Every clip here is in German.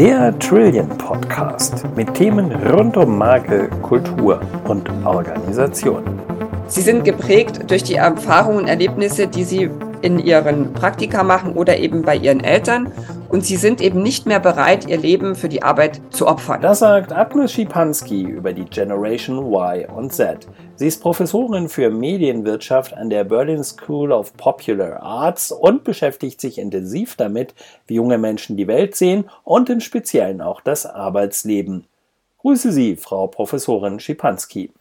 Der Trillion Podcast mit Themen rund um Marke, Kultur und Organisation. Sie sind geprägt durch die Erfahrungen und Erlebnisse, die Sie in Ihren Praktika machen oder eben bei Ihren Eltern und sie sind eben nicht mehr bereit, ihr Leben für die Arbeit zu opfern. Das sagt Agnes Schipanski über die Generation Y und Z. Sie ist Professorin für Medienwirtschaft an der Berlin School of Popular Arts und beschäftigt sich intensiv damit, wie junge Menschen die Welt sehen und im Speziellen auch das Arbeitsleben. Grüße Sie, Frau Professorin Schipanski.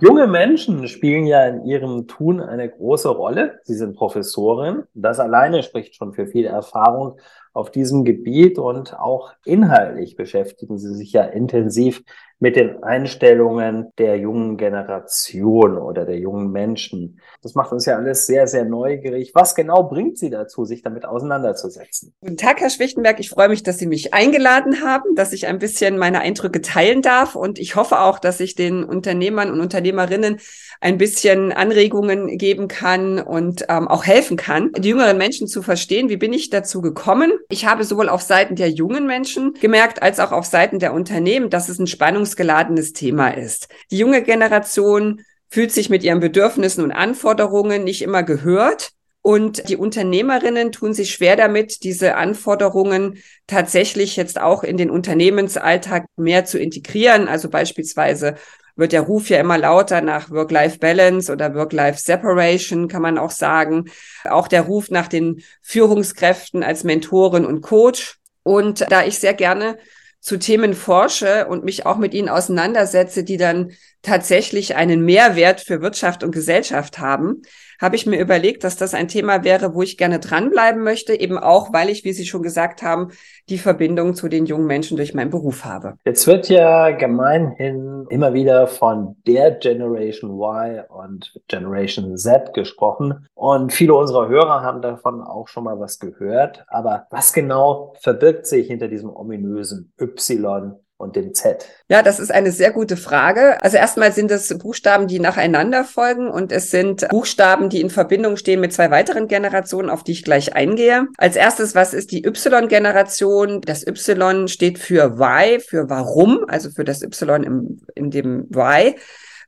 Junge Menschen spielen ja in ihrem Tun eine große Rolle. Sie sind Professorin. Das alleine spricht schon für viel Erfahrung auf diesem Gebiet und auch inhaltlich beschäftigen sie sich ja intensiv mit den Einstellungen der jungen Generation oder der jungen Menschen. Das macht uns ja alles sehr, sehr neugierig. Was genau bringt Sie dazu, sich damit auseinanderzusetzen? Guten Tag, Herr Schwichtenberg. Ich freue mich, dass Sie mich eingeladen haben, dass ich ein bisschen meine Eindrücke teilen darf. Und ich hoffe auch, dass ich den Unternehmern und Unternehmerinnen ein bisschen Anregungen geben kann und ähm, auch helfen kann, die jüngeren Menschen zu verstehen. Wie bin ich dazu gekommen? Ich habe sowohl auf Seiten der jungen Menschen gemerkt, als auch auf Seiten der Unternehmen, dass es ein spannungsgeladenes Thema ist. Die junge Generation fühlt sich mit ihren Bedürfnissen und Anforderungen nicht immer gehört. Und die Unternehmerinnen tun sich schwer damit, diese Anforderungen tatsächlich jetzt auch in den Unternehmensalltag mehr zu integrieren. Also beispielsweise wird der Ruf ja immer lauter nach Work-Life-Balance oder Work-Life-Separation, kann man auch sagen. Auch der Ruf nach den Führungskräften als Mentorin und Coach. Und da ich sehr gerne zu Themen forsche und mich auch mit ihnen auseinandersetze, die dann tatsächlich einen Mehrwert für Wirtschaft und Gesellschaft haben, habe ich mir überlegt, dass das ein Thema wäre, wo ich gerne dranbleiben möchte, eben auch, weil ich, wie Sie schon gesagt haben, die Verbindung zu den jungen Menschen durch meinen Beruf habe. Jetzt wird ja gemeinhin immer wieder von der Generation Y und Generation Z gesprochen und viele unserer Hörer haben davon auch schon mal was gehört. Aber was genau verbirgt sich hinter diesem ominösen Y und dem Z? Ja, das ist eine sehr gute Frage. Also erstmal sind es Buchstaben, die nacheinander folgen und es sind Buchstaben, die in Verbindung stehen mit zwei weiteren Generationen, auf die ich gleich eingehe. Als erstes, was ist die Y-Generation? Das Y steht für Why, für Warum, also für das Y im, in dem Why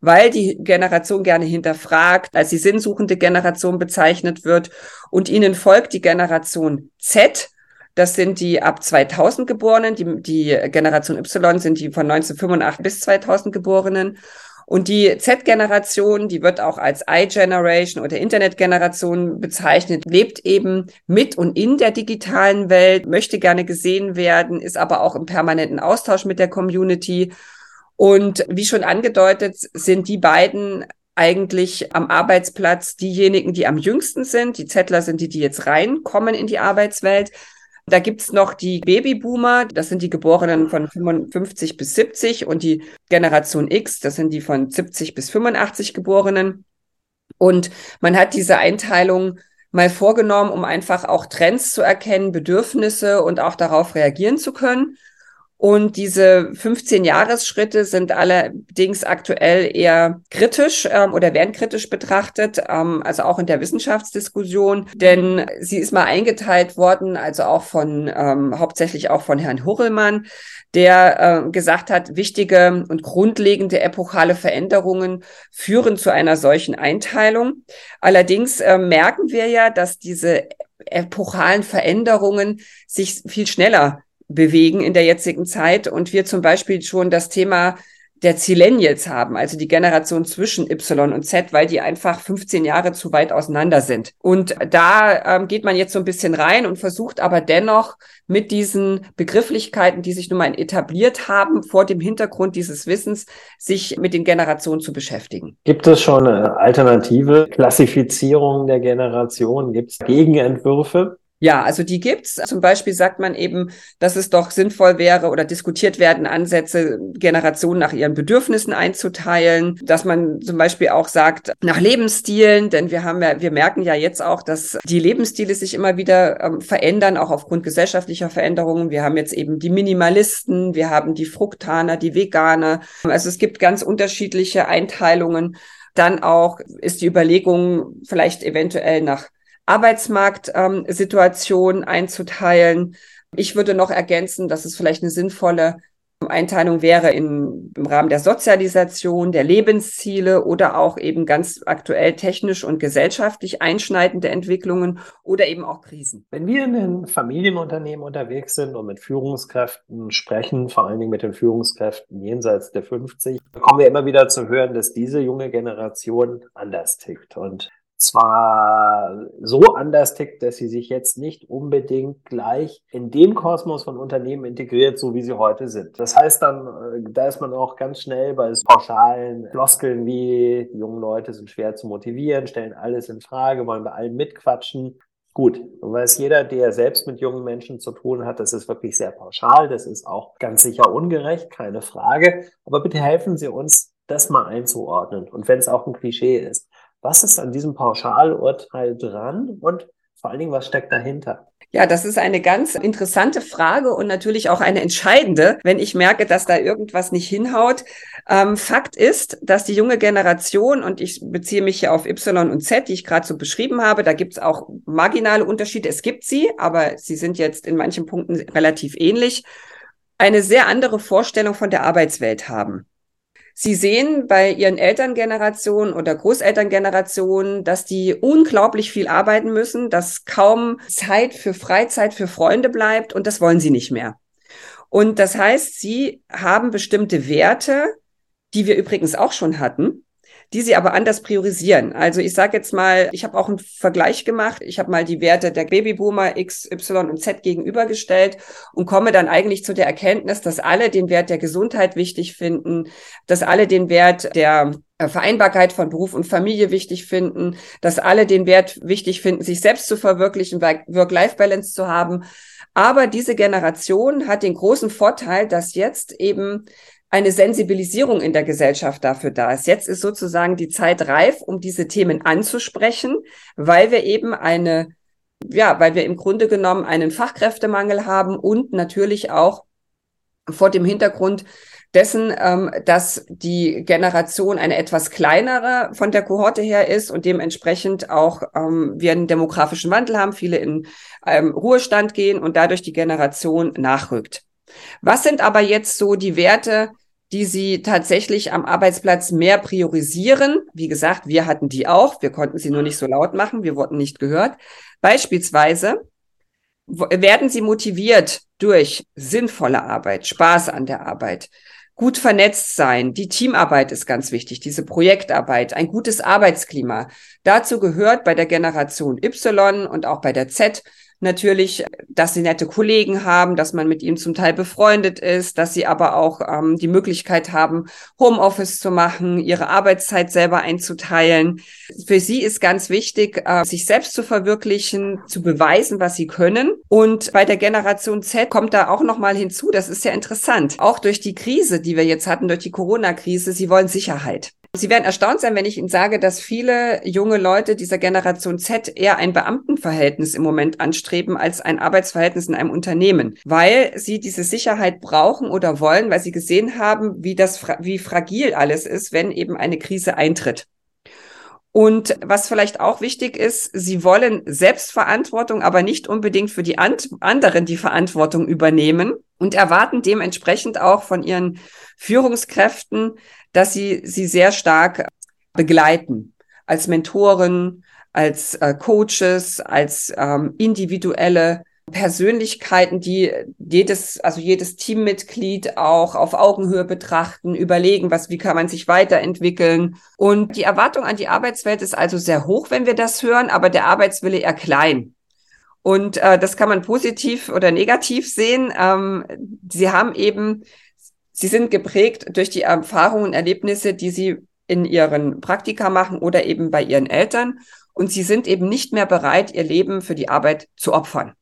weil die Generation gerne hinterfragt, als die sinnsuchende Generation bezeichnet wird und ihnen folgt die Generation Z, das sind die ab 2000 Geborenen. Die, die Generation Y sind die von 1985 bis 2000 Geborenen. Und die Z-Generation, die wird auch als I-Generation oder Internet-Generation bezeichnet, lebt eben mit und in der digitalen Welt, möchte gerne gesehen werden, ist aber auch im permanenten Austausch mit der Community. Und wie schon angedeutet, sind die beiden eigentlich am Arbeitsplatz diejenigen, die am jüngsten sind. Die Zettler sind die, die jetzt reinkommen in die Arbeitswelt. Da gibt's noch die Babyboomer, das sind die Geborenen von 55 bis 70 und die Generation X, das sind die von 70 bis 85 Geborenen. Und man hat diese Einteilung mal vorgenommen, um einfach auch Trends zu erkennen, Bedürfnisse und auch darauf reagieren zu können. Und diese 15 Jahresschritte sind allerdings aktuell eher kritisch ähm, oder werden kritisch betrachtet, ähm, also auch in der Wissenschaftsdiskussion, denn sie ist mal eingeteilt worden, also auch von ähm, hauptsächlich auch von Herrn Hurrellmann, der äh, gesagt hat, wichtige und grundlegende epochale Veränderungen führen zu einer solchen Einteilung. Allerdings äh, merken wir ja, dass diese epochalen Veränderungen sich viel schneller bewegen in der jetzigen Zeit und wir zum Beispiel schon das Thema der Zillennials haben, also die Generation zwischen Y und Z, weil die einfach 15 Jahre zu weit auseinander sind. Und da ähm, geht man jetzt so ein bisschen rein und versucht aber dennoch mit diesen Begrifflichkeiten, die sich nun mal etabliert haben, vor dem Hintergrund dieses Wissens, sich mit den Generationen zu beschäftigen. Gibt es schon eine alternative Klassifizierung der Generation? Gibt es Gegenentwürfe? Ja, also die gibt's. Zum Beispiel sagt man eben, dass es doch sinnvoll wäre oder diskutiert werden, Ansätze, Generationen nach ihren Bedürfnissen einzuteilen, dass man zum Beispiel auch sagt, nach Lebensstilen, denn wir haben ja, wir merken ja jetzt auch, dass die Lebensstile sich immer wieder ähm, verändern, auch aufgrund gesellschaftlicher Veränderungen. Wir haben jetzt eben die Minimalisten, wir haben die Fruktaner, die Veganer. Also es gibt ganz unterschiedliche Einteilungen. Dann auch ist die Überlegung vielleicht eventuell nach Arbeitsmarktsituation ähm, einzuteilen. Ich würde noch ergänzen, dass es vielleicht eine sinnvolle Einteilung wäre in, im Rahmen der Sozialisation, der Lebensziele oder auch eben ganz aktuell technisch und gesellschaftlich einschneidende Entwicklungen oder eben auch Krisen. Wenn wir in den Familienunternehmen unterwegs sind und mit Führungskräften sprechen, vor allen Dingen mit den Führungskräften jenseits der 50, bekommen wir immer wieder zu hören, dass diese junge Generation anders tickt. Und zwar so anders tickt, dass sie sich jetzt nicht unbedingt gleich in den Kosmos von Unternehmen integriert, so wie sie heute sind. Das heißt dann, äh, da ist man auch ganz schnell bei pauschalen Floskeln wie, die jungen Leute sind schwer zu motivieren, stellen alles in Frage, wollen bei allen mitquatschen. Gut, weiß jeder, der selbst mit jungen Menschen zu tun hat, das ist wirklich sehr pauschal, das ist auch ganz sicher ungerecht, keine Frage. Aber bitte helfen Sie uns, das mal einzuordnen. Und wenn es auch ein Klischee ist. Was ist an diesem Pauschalurteil dran und vor allen Dingen, was steckt dahinter? Ja, das ist eine ganz interessante Frage und natürlich auch eine entscheidende, wenn ich merke, dass da irgendwas nicht hinhaut. Ähm, Fakt ist, dass die junge Generation, und ich beziehe mich hier auf Y und Z, die ich gerade so beschrieben habe, da gibt es auch marginale Unterschiede. Es gibt sie, aber sie sind jetzt in manchen Punkten relativ ähnlich, eine sehr andere Vorstellung von der Arbeitswelt haben. Sie sehen bei Ihren Elterngenerationen oder Großelterngenerationen, dass die unglaublich viel arbeiten müssen, dass kaum Zeit für Freizeit, für Freunde bleibt und das wollen Sie nicht mehr. Und das heißt, Sie haben bestimmte Werte, die wir übrigens auch schon hatten, die sie aber anders priorisieren. Also ich sage jetzt mal, ich habe auch einen Vergleich gemacht. Ich habe mal die Werte der Babyboomer X, Y und Z gegenübergestellt und komme dann eigentlich zu der Erkenntnis, dass alle den Wert der Gesundheit wichtig finden, dass alle den Wert der äh, Vereinbarkeit von Beruf und Familie wichtig finden, dass alle den Wert wichtig finden, sich selbst zu verwirklichen, Work-Life-Balance zu haben. Aber diese Generation hat den großen Vorteil, dass jetzt eben eine Sensibilisierung in der Gesellschaft dafür da ist. Jetzt ist sozusagen die Zeit reif, um diese Themen anzusprechen, weil wir eben eine, ja, weil wir im Grunde genommen einen Fachkräftemangel haben und natürlich auch vor dem Hintergrund dessen, ähm, dass die Generation eine etwas kleinere von der Kohorte her ist und dementsprechend auch ähm, wir einen demografischen Wandel haben, viele in ähm, Ruhestand gehen und dadurch die Generation nachrückt. Was sind aber jetzt so die Werte, die Sie tatsächlich am Arbeitsplatz mehr priorisieren? Wie gesagt, wir hatten die auch. Wir konnten sie nur nicht so laut machen. Wir wurden nicht gehört. Beispielsweise werden Sie motiviert durch sinnvolle Arbeit, Spaß an der Arbeit, gut vernetzt sein. Die Teamarbeit ist ganz wichtig, diese Projektarbeit, ein gutes Arbeitsklima. Dazu gehört bei der Generation Y und auch bei der Z natürlich, dass sie nette Kollegen haben, dass man mit ihnen zum Teil befreundet ist, dass sie aber auch ähm, die Möglichkeit haben, Homeoffice zu machen, ihre Arbeitszeit selber einzuteilen. Für sie ist ganz wichtig, äh, sich selbst zu verwirklichen, zu beweisen, was sie können. Und bei der Generation Z kommt da auch noch mal hinzu, das ist ja interessant, auch durch die Krise, die wir jetzt hatten, durch die Corona-Krise, sie wollen Sicherheit. Sie werden erstaunt sein, wenn ich Ihnen sage, dass viele junge Leute dieser Generation Z eher ein Beamtenverhältnis im Moment anstreben als ein Arbeitsverhältnis in einem Unternehmen, weil sie diese Sicherheit brauchen oder wollen, weil sie gesehen haben, wie das, wie fragil alles ist, wenn eben eine Krise eintritt. Und was vielleicht auch wichtig ist, sie wollen Selbstverantwortung, aber nicht unbedingt für die anderen die Verantwortung übernehmen und erwarten dementsprechend auch von ihren Führungskräften, dass sie sie sehr stark begleiten als Mentoren, als äh, Coaches, als ähm, individuelle Persönlichkeiten, die jedes, also jedes Teammitglied auch auf Augenhöhe betrachten, überlegen, was, wie kann man sich weiterentwickeln. Und die Erwartung an die Arbeitswelt ist also sehr hoch, wenn wir das hören, aber der Arbeitswille eher klein. Und äh, das kann man positiv oder negativ sehen. Ähm, sie haben eben Sie sind geprägt durch die Erfahrungen und Erlebnisse, die sie in ihren Praktika machen oder eben bei ihren Eltern. Und sie sind eben nicht mehr bereit, ihr Leben für die Arbeit zu opfern.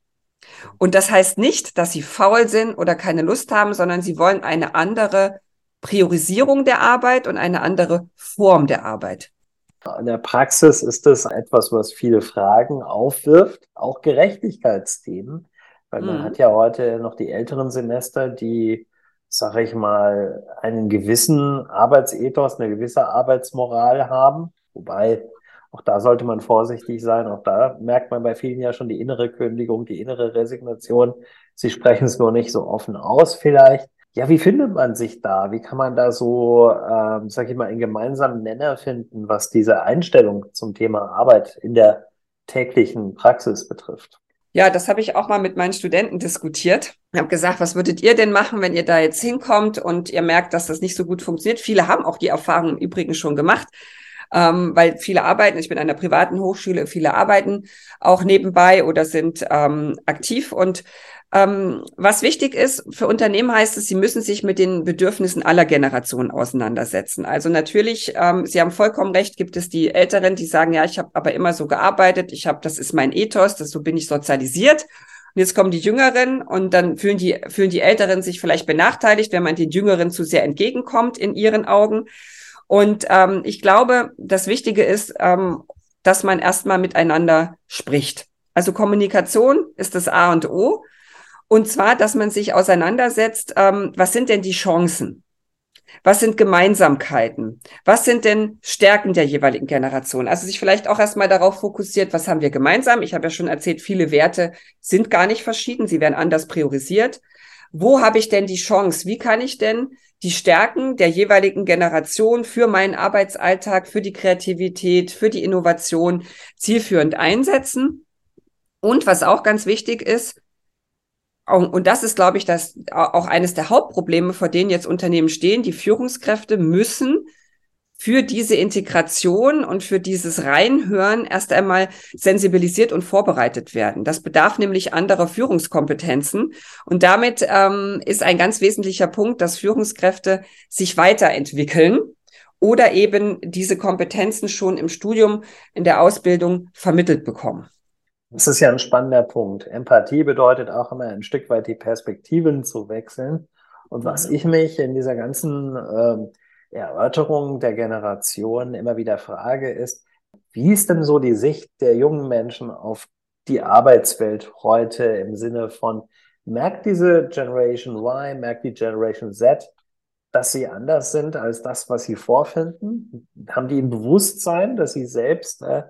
Und das heißt nicht, dass sie faul sind oder keine Lust haben, sondern sie wollen eine andere Priorisierung der Arbeit und eine andere Form der Arbeit. In der Praxis ist das etwas, was viele Fragen aufwirft, auch Gerechtigkeitsthemen, weil man mhm. hat ja heute noch die älteren Semester, die sage ich mal, einen gewissen Arbeitsethos, eine gewisse Arbeitsmoral haben. Wobei Auch da sollte man vorsichtig sein. Auch da merkt man bei vielen ja schon die innere Kündigung, die innere Resignation. Sie sprechen es nur nicht so offen aus vielleicht. Ja, wie findet man sich da? Wie kann man da so, ähm, sag ich mal, einen gemeinsamen Nenner finden, was diese Einstellung zum Thema Arbeit in der täglichen Praxis betrifft? Ja, das habe ich auch mal mit meinen Studenten diskutiert. Ich habe gesagt, was würdet ihr denn machen, wenn ihr da jetzt hinkommt und ihr merkt, dass das nicht so gut funktioniert? Viele haben auch die Erfahrung im Übrigen schon gemacht ähm, weil viele arbeiten, ich bin an einer privaten Hochschule, viele arbeiten auch nebenbei oder sind ähm, aktiv. Und ähm, was wichtig ist, für Unternehmen heißt es, sie müssen sich mit den Bedürfnissen aller Generationen auseinandersetzen. Also natürlich, ähm, Sie haben vollkommen recht, gibt es die Älteren, die sagen, ja, ich habe aber immer so gearbeitet, ich habe, das ist mein Ethos, das so bin ich sozialisiert. Und jetzt kommen die Jüngeren und dann fühlen die, fühlen die Älteren sich vielleicht benachteiligt, wenn man den Jüngeren zu sehr entgegenkommt in ihren Augen. Und ähm, ich glaube, das Wichtige ist, ähm, dass man erstmal miteinander spricht. Also Kommunikation ist das A und O. Und zwar, dass man sich auseinandersetzt, ähm, was sind denn die Chancen? Was sind Gemeinsamkeiten? Was sind denn Stärken der jeweiligen Generation? Also sich vielleicht auch erstmal darauf fokussiert, was haben wir gemeinsam? Ich habe ja schon erzählt, viele Werte sind gar nicht verschieden, sie werden anders priorisiert. Wo habe ich denn die Chance? Wie kann ich denn die Stärken der jeweiligen Generation für meinen Arbeitsalltag, für die Kreativität, für die Innovation zielführend einsetzen. Und was auch ganz wichtig ist, und das ist, glaube ich, das auch eines der Hauptprobleme, vor denen jetzt Unternehmen stehen. Die Führungskräfte müssen für diese Integration und für dieses Reinhören erst einmal sensibilisiert und vorbereitet werden. Das bedarf nämlich anderer Führungskompetenzen. Und damit ähm, ist ein ganz wesentlicher Punkt, dass Führungskräfte sich weiterentwickeln oder eben diese Kompetenzen schon im Studium, in der Ausbildung vermittelt bekommen. Das ist ja ein spannender Punkt. Empathie bedeutet auch immer ein Stück weit die Perspektiven zu wechseln. Und was ich mich in dieser ganzen äh, Erörterung der Generation immer wieder frage, ist, wie ist denn so die Sicht der jungen Menschen auf die Arbeitswelt heute im Sinne von, merkt diese Generation Y, merkt die Generation Z, dass sie anders sind als das, was sie vorfinden? Haben die ein Bewusstsein, dass sie selbst äh,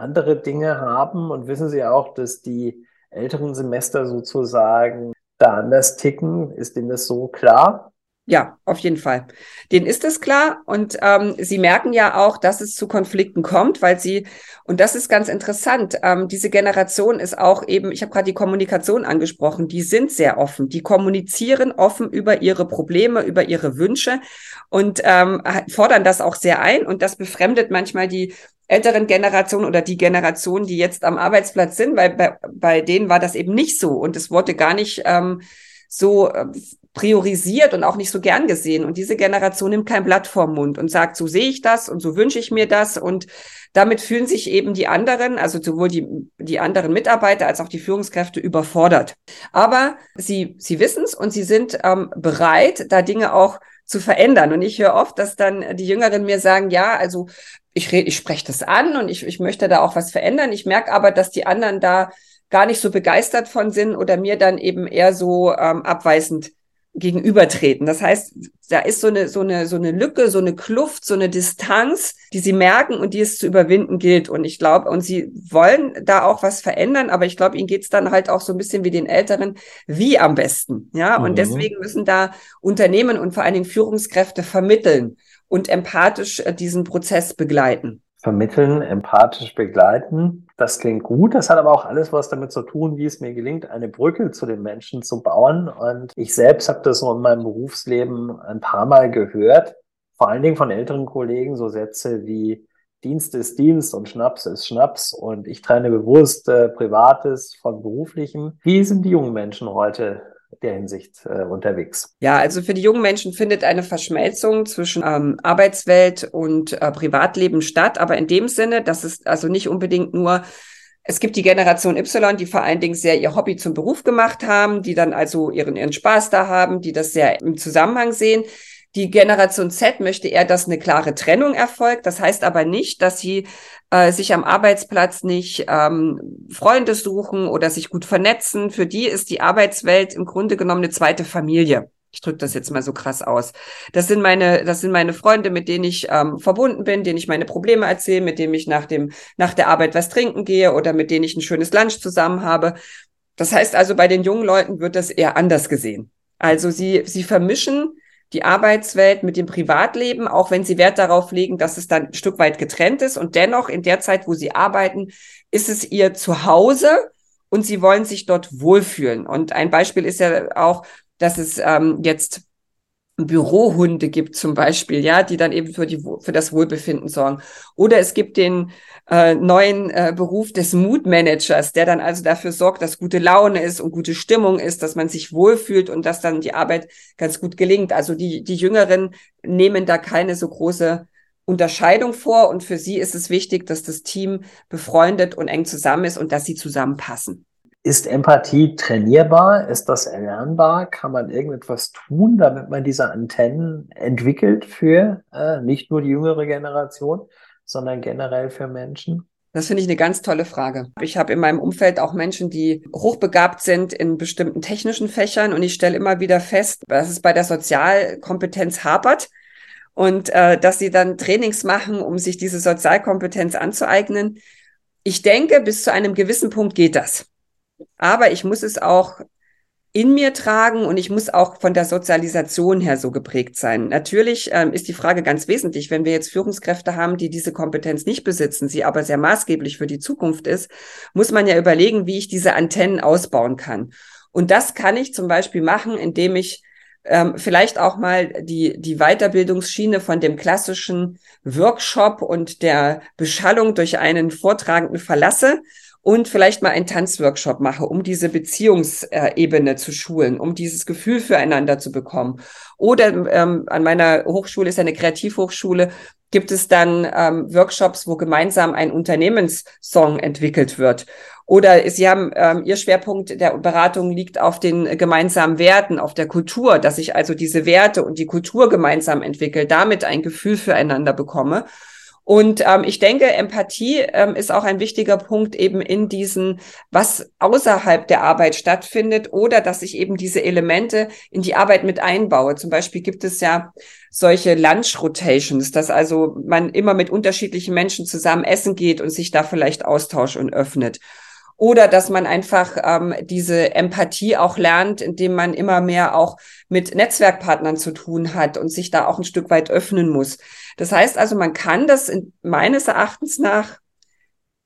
andere Dinge haben und wissen sie auch, dass die älteren Semester sozusagen da anders ticken? Ist ihnen das so klar? Ja, auf jeden Fall. Denen ist es klar und ähm, sie merken ja auch, dass es zu Konflikten kommt, weil sie, und das ist ganz interessant, ähm, diese Generation ist auch eben, ich habe gerade die Kommunikation angesprochen, die sind sehr offen, die kommunizieren offen über ihre Probleme, über ihre Wünsche und ähm, fordern das auch sehr ein und das befremdet manchmal die älteren Generationen oder die Generation, die jetzt am Arbeitsplatz sind, weil bei, bei denen war das eben nicht so und es wurde gar nicht ähm, so äh, priorisiert und auch nicht so gern gesehen. Und diese Generation nimmt kein Blatt vorm Mund und sagt, so sehe ich das und so wünsche ich mir das. Und damit fühlen sich eben die anderen, also sowohl die, die anderen Mitarbeiter als auch die Führungskräfte überfordert. Aber sie, sie wissen es und sie sind ähm, bereit, da Dinge auch zu verändern. Und ich höre oft, dass dann die Jüngeren mir sagen, ja, also ich, rede, ich spreche das an und ich, ich möchte da auch was verändern. Ich merke aber, dass die anderen da gar nicht so begeistert von sind oder mir dann eben eher so ähm, abweisend gegenübertreten. Das heißt, da ist so eine, so eine, so eine Lücke, so eine Kluft, so eine Distanz, die sie merken und die es zu überwinden gilt. Und ich glaube, und sie wollen da auch was verändern, aber ich glaube, ihnen geht's dann halt auch so ein bisschen wie den Älteren, wie am besten. Ja, und mhm. deswegen müssen da Unternehmen und vor allen Dingen Führungskräfte vermitteln und empathisch äh, diesen Prozess begleiten vermitteln, empathisch begleiten. Das klingt gut. Das hat aber auch alles was damit zu tun, wie es mir gelingt, eine Brücke zu den Menschen zu bauen. Und ich selbst habe das so in meinem Berufsleben ein paar Mal gehört, vor allen Dingen von älteren Kollegen, so Sätze wie Dienst ist Dienst und Schnaps ist Schnaps und ich trenne bewusst äh, Privates von Beruflichem. Wie sind die jungen Menschen heute der Hinsicht äh, unterwegs. Ja, also für die jungen Menschen findet eine Verschmelzung zwischen ähm, Arbeitswelt und äh, Privatleben statt, aber in dem Sinne, dass es also nicht unbedingt nur es gibt die Generation Y, die vor allen Dingen sehr ihr Hobby zum Beruf gemacht haben, die dann also ihren, ihren Spaß da haben, die das sehr im Zusammenhang sehen. Die Generation Z möchte eher, dass eine klare Trennung erfolgt. Das heißt aber nicht, dass sie äh, sich am Arbeitsplatz nicht ähm, Freunde suchen oder sich gut vernetzen. Für die ist die Arbeitswelt im Grunde genommen eine zweite Familie. Ich drücke das jetzt mal so krass aus. Das sind meine, das sind meine Freunde, mit denen ich ähm, verbunden bin, denen ich meine Probleme erzähle, mit denen ich nach dem, nach der Arbeit was trinken gehe oder mit denen ich ein schönes Lunch zusammen habe. Das heißt also, bei den jungen Leuten wird das eher anders gesehen. Also sie, sie vermischen die Arbeitswelt mit dem Privatleben, auch wenn sie Wert darauf legen, dass es dann ein Stück weit getrennt ist. Und dennoch in der Zeit, wo sie arbeiten, ist es ihr Zuhause und sie wollen sich dort wohlfühlen. Und ein Beispiel ist ja auch, dass es ähm, jetzt Bürohunde gibt zum Beispiel, ja, die dann eben für, die, für das Wohlbefinden sorgen. Oder es gibt den äh, neuen äh, Beruf des Mood-Managers, der dann also dafür sorgt, dass gute Laune ist und gute Stimmung ist, dass man sich wohlfühlt und dass dann die Arbeit ganz gut gelingt. Also die, die Jüngeren nehmen da keine so große Unterscheidung vor und für sie ist es wichtig, dass das Team befreundet und eng zusammen ist und dass sie zusammenpassen. Ist Empathie trainierbar? Ist das erlernbar? Kann man irgendetwas tun, damit man diese Antennen entwickelt für äh, nicht nur die jüngere Generation, sondern generell für Menschen? Das finde ich eine ganz tolle Frage. Ich habe in meinem Umfeld auch Menschen, die hochbegabt sind in bestimmten technischen Fächern und ich stelle immer wieder fest, dass es bei der Sozialkompetenz hapert und äh, dass sie dann Trainings machen, um sich diese Sozialkompetenz anzueignen. Ich denke, bis zu einem gewissen Punkt geht das aber ich muss es auch in mir tragen und ich muss auch von der Sozialisation her so geprägt sein. Natürlich ähm, ist die Frage ganz wesentlich, wenn wir jetzt Führungskräfte haben, die diese Kompetenz nicht besitzen, sie aber sehr maßgeblich für die Zukunft ist, muss man ja überlegen, wie ich diese Antennen ausbauen kann. Und das kann ich zum Beispiel machen, indem ich ähm, vielleicht auch mal die, die Weiterbildungsschiene von dem klassischen Workshop und der Beschallung durch einen Vortragenden verlasse und vielleicht mal einen Tanzworkshop mache, um diese Beziehungsebene zu schulen, um dieses Gefühl füreinander zu bekommen. Oder ähm, an meiner Hochschule ist eine Kreativhochschule, gibt es dann ähm, Workshops, wo gemeinsam ein Unternehmenssong entwickelt wird. Oder Sie haben, ähm, Ihr Schwerpunkt der Beratung liegt auf den gemeinsamen Werten, auf der Kultur, dass ich also diese Werte und die Kultur gemeinsam entwickle, damit ein Gefühl füreinander bekomme. Und ähm, ich denke, Empathie ähm, ist auch ein wichtiger Punkt eben in diesen, was außerhalb der Arbeit stattfindet oder dass ich eben diese Elemente in die Arbeit mit einbaue. Zum Beispiel gibt es ja solche Lunch Rotations, dass also man immer mit unterschiedlichen Menschen zusammen essen geht und sich da vielleicht austauscht und öffnet oder dass man einfach ähm, diese Empathie auch lernt, indem man immer mehr auch mit Netzwerkpartnern zu tun hat und sich da auch ein Stück weit öffnen muss. Das heißt also, man kann das in, meines Erachtens nach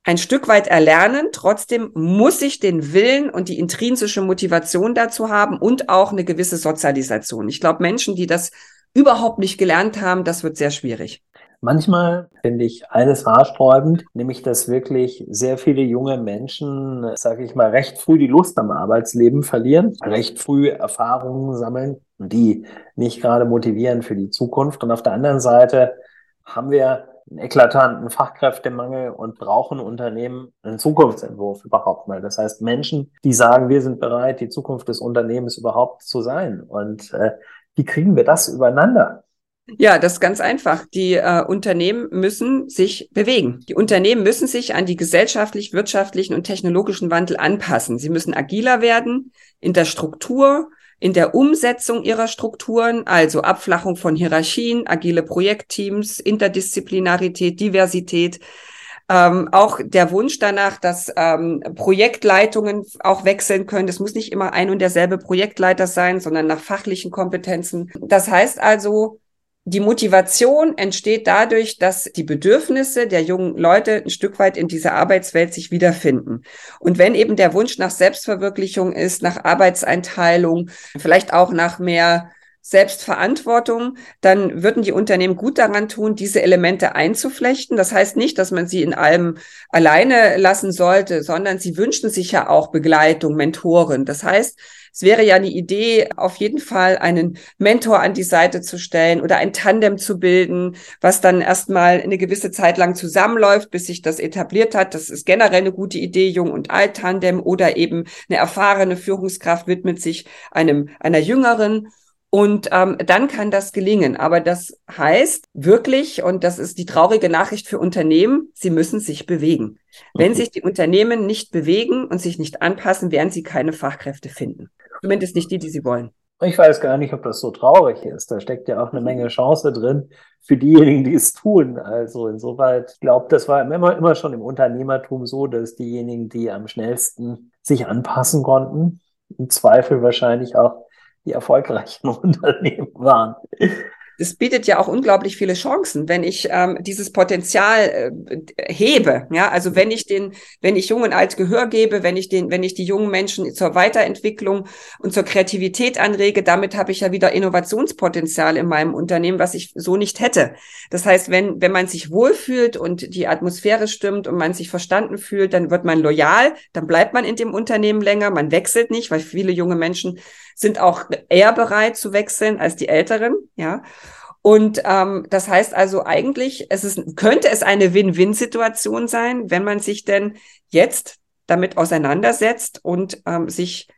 ein Stück weit erlernen. Trotzdem muss ich den Willen und die intrinsische Motivation dazu haben und auch eine gewisse Sozialisation. Ich glaube, Menschen, die das überhaupt nicht gelernt haben, das wird sehr schwierig. Manchmal finde ich eines haarsträubend, nämlich dass wirklich sehr viele junge Menschen, sage ich mal, recht früh die Lust am Arbeitsleben verlieren, recht früh Erfahrungen sammeln, die nicht gerade motivieren für die Zukunft. Und auf der anderen Seite haben wir einen eklatanten Fachkräftemangel und brauchen Unternehmen einen Zukunftsentwurf überhaupt mal. Das heißt Menschen, die sagen, wir sind bereit, die Zukunft des Unternehmens überhaupt zu sein. Und äh, wie kriegen wir das übereinander? Ja, das ist ganz einfach. Die äh, Unternehmen müssen sich bewegen. Die Unternehmen müssen sich an die gesellschaftlich, wirtschaftlichen und technologischen Wandel anpassen. Sie müssen agiler werden in der Struktur, in der Umsetzung ihrer Strukturen, also Abflachung von Hierarchien, agile Projektteams, Interdisziplinarität, Diversität. Ähm, auch der Wunsch danach, dass ähm, Projektleitungen auch wechseln können. Das muss nicht immer ein und derselbe Projektleiter sein, sondern nach fachlichen Kompetenzen. Das heißt also, die Motivation entsteht dadurch, dass die Bedürfnisse der jungen Leute ein Stück weit in dieser Arbeitswelt sich wiederfinden. Und wenn eben der Wunsch nach Selbstverwirklichung ist, nach Arbeitseinteilung, vielleicht auch nach mehr Selbstverantwortung, dann würden die Unternehmen gut daran tun, diese Elemente einzuflechten. Das heißt nicht, dass man sie in allem alleine lassen sollte, sondern sie wünschen sich ja auch Begleitung, Mentoren. Das heißt, es wäre ja eine Idee, auf jeden Fall einen Mentor an die Seite zu stellen oder ein Tandem zu bilden, was dann erstmal eine gewisse Zeit lang zusammenläuft, bis sich das etabliert hat. Das ist generell eine gute Idee, Jung- und Alt-Tandem oder eben eine erfahrene Führungskraft widmet sich einem, einer jüngeren. Und ähm, dann kann das gelingen. Aber das heißt wirklich, und das ist die traurige Nachricht für Unternehmen, sie müssen sich bewegen. Wenn sich die Unternehmen nicht bewegen und sich nicht anpassen, werden sie keine Fachkräfte finden. Zumindest nicht die, die sie wollen. Ich weiß gar nicht, ob das so traurig ist. Da steckt ja auch eine Menge Chance drin für diejenigen, die es tun. Also insoweit, ich glaube, das war immer, immer schon im Unternehmertum so, dass diejenigen, die am schnellsten sich anpassen konnten, im Zweifel wahrscheinlich auch die erfolgreichen Unternehmen waren es bietet ja auch unglaublich viele Chancen, wenn ich ähm, dieses Potenzial äh, hebe. Ja, also wenn ich den, wenn ich Jung und Alt Gehör gebe, wenn ich den, wenn ich die jungen Menschen zur Weiterentwicklung und zur Kreativität anrege, damit habe ich ja wieder Innovationspotenzial in meinem Unternehmen, was ich so nicht hätte. Das heißt, wenn wenn man sich wohlfühlt und die Atmosphäre stimmt und man sich verstanden fühlt, dann wird man loyal, dann bleibt man in dem Unternehmen länger, man wechselt nicht, weil viele junge Menschen sind auch eher bereit zu wechseln als die Älteren, ja. Und ähm, das heißt also eigentlich, es ist, könnte es eine Win-Win-Situation sein, wenn man sich denn jetzt damit auseinandersetzt und ähm, sich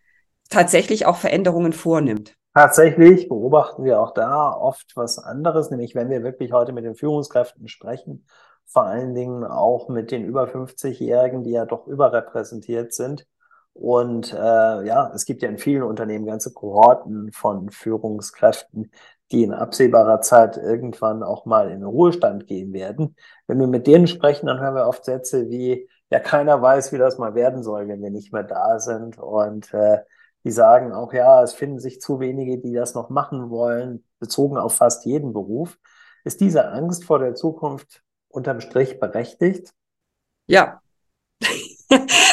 tatsächlich auch Veränderungen vornimmt. Tatsächlich beobachten wir auch da oft was anderes, nämlich wenn wir wirklich heute mit den Führungskräften sprechen, vor allen Dingen auch mit den über 50-Jährigen, die ja doch überrepräsentiert sind. Und äh, ja, es gibt ja in vielen Unternehmen ganze Kohorten von Führungskräften, die in absehbarer Zeit irgendwann auch mal in den Ruhestand gehen werden. Wenn wir mit denen sprechen, dann hören wir oft Sätze wie, ja, keiner weiß, wie das mal werden soll, wenn wir nicht mehr da sind. Und äh, die sagen auch, ja, es finden sich zu wenige, die das noch machen wollen, bezogen auf fast jeden Beruf. Ist diese Angst vor der Zukunft unterm Strich berechtigt? Ja.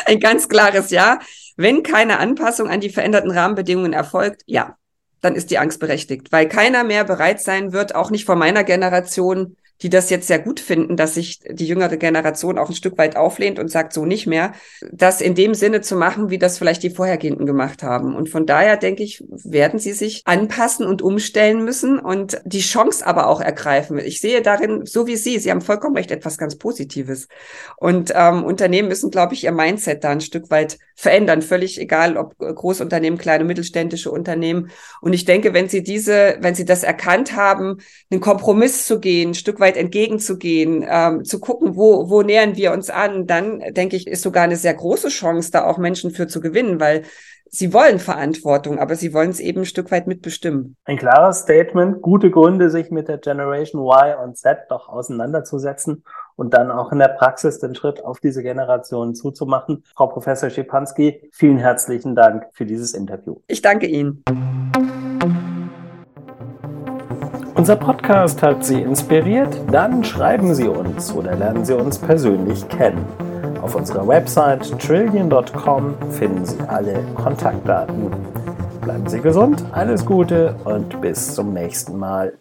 Ein ganz klares Ja. Wenn keine Anpassung an die veränderten Rahmenbedingungen erfolgt, ja dann ist die Angst berechtigt, weil keiner mehr bereit sein wird, auch nicht von meiner Generation, die das jetzt sehr gut finden, dass sich die jüngere Generation auch ein Stück weit auflehnt und sagt so nicht mehr, das in dem Sinne zu machen, wie das vielleicht die Vorhergehenden gemacht haben. Und von daher denke ich, werden sie sich anpassen und umstellen müssen und die Chance aber auch ergreifen. Ich sehe darin, so wie Sie, Sie haben vollkommen recht, etwas ganz Positives. Und ähm, Unternehmen müssen, glaube ich, ihr Mindset da ein Stück weit verändern, völlig egal, ob Großunternehmen, kleine, mittelständische Unternehmen. Und ich denke, wenn Sie diese, wenn Sie das erkannt haben, einen Kompromiss zu gehen, ein Stück weit Arbeit entgegenzugehen, ähm, zu gucken, wo, wo nähern wir uns an, dann denke ich, ist sogar eine sehr große Chance, da auch Menschen für zu gewinnen, weil sie wollen Verantwortung, aber sie wollen es eben ein Stück weit mitbestimmen. Ein klares Statement, gute Gründe, sich mit der Generation Y und Z doch auseinanderzusetzen und dann auch in der Praxis den Schritt auf diese Generation zuzumachen. Frau Professor Schepanski, vielen herzlichen Dank für dieses Interview. Ich danke Ihnen. Unser Podcast hat Sie inspiriert? Dann schreiben Sie uns oder lernen Sie uns persönlich kennen. Auf unserer Website trillion.com finden Sie alle Kontaktdaten. Bleiben Sie gesund, alles Gute und bis zum nächsten Mal.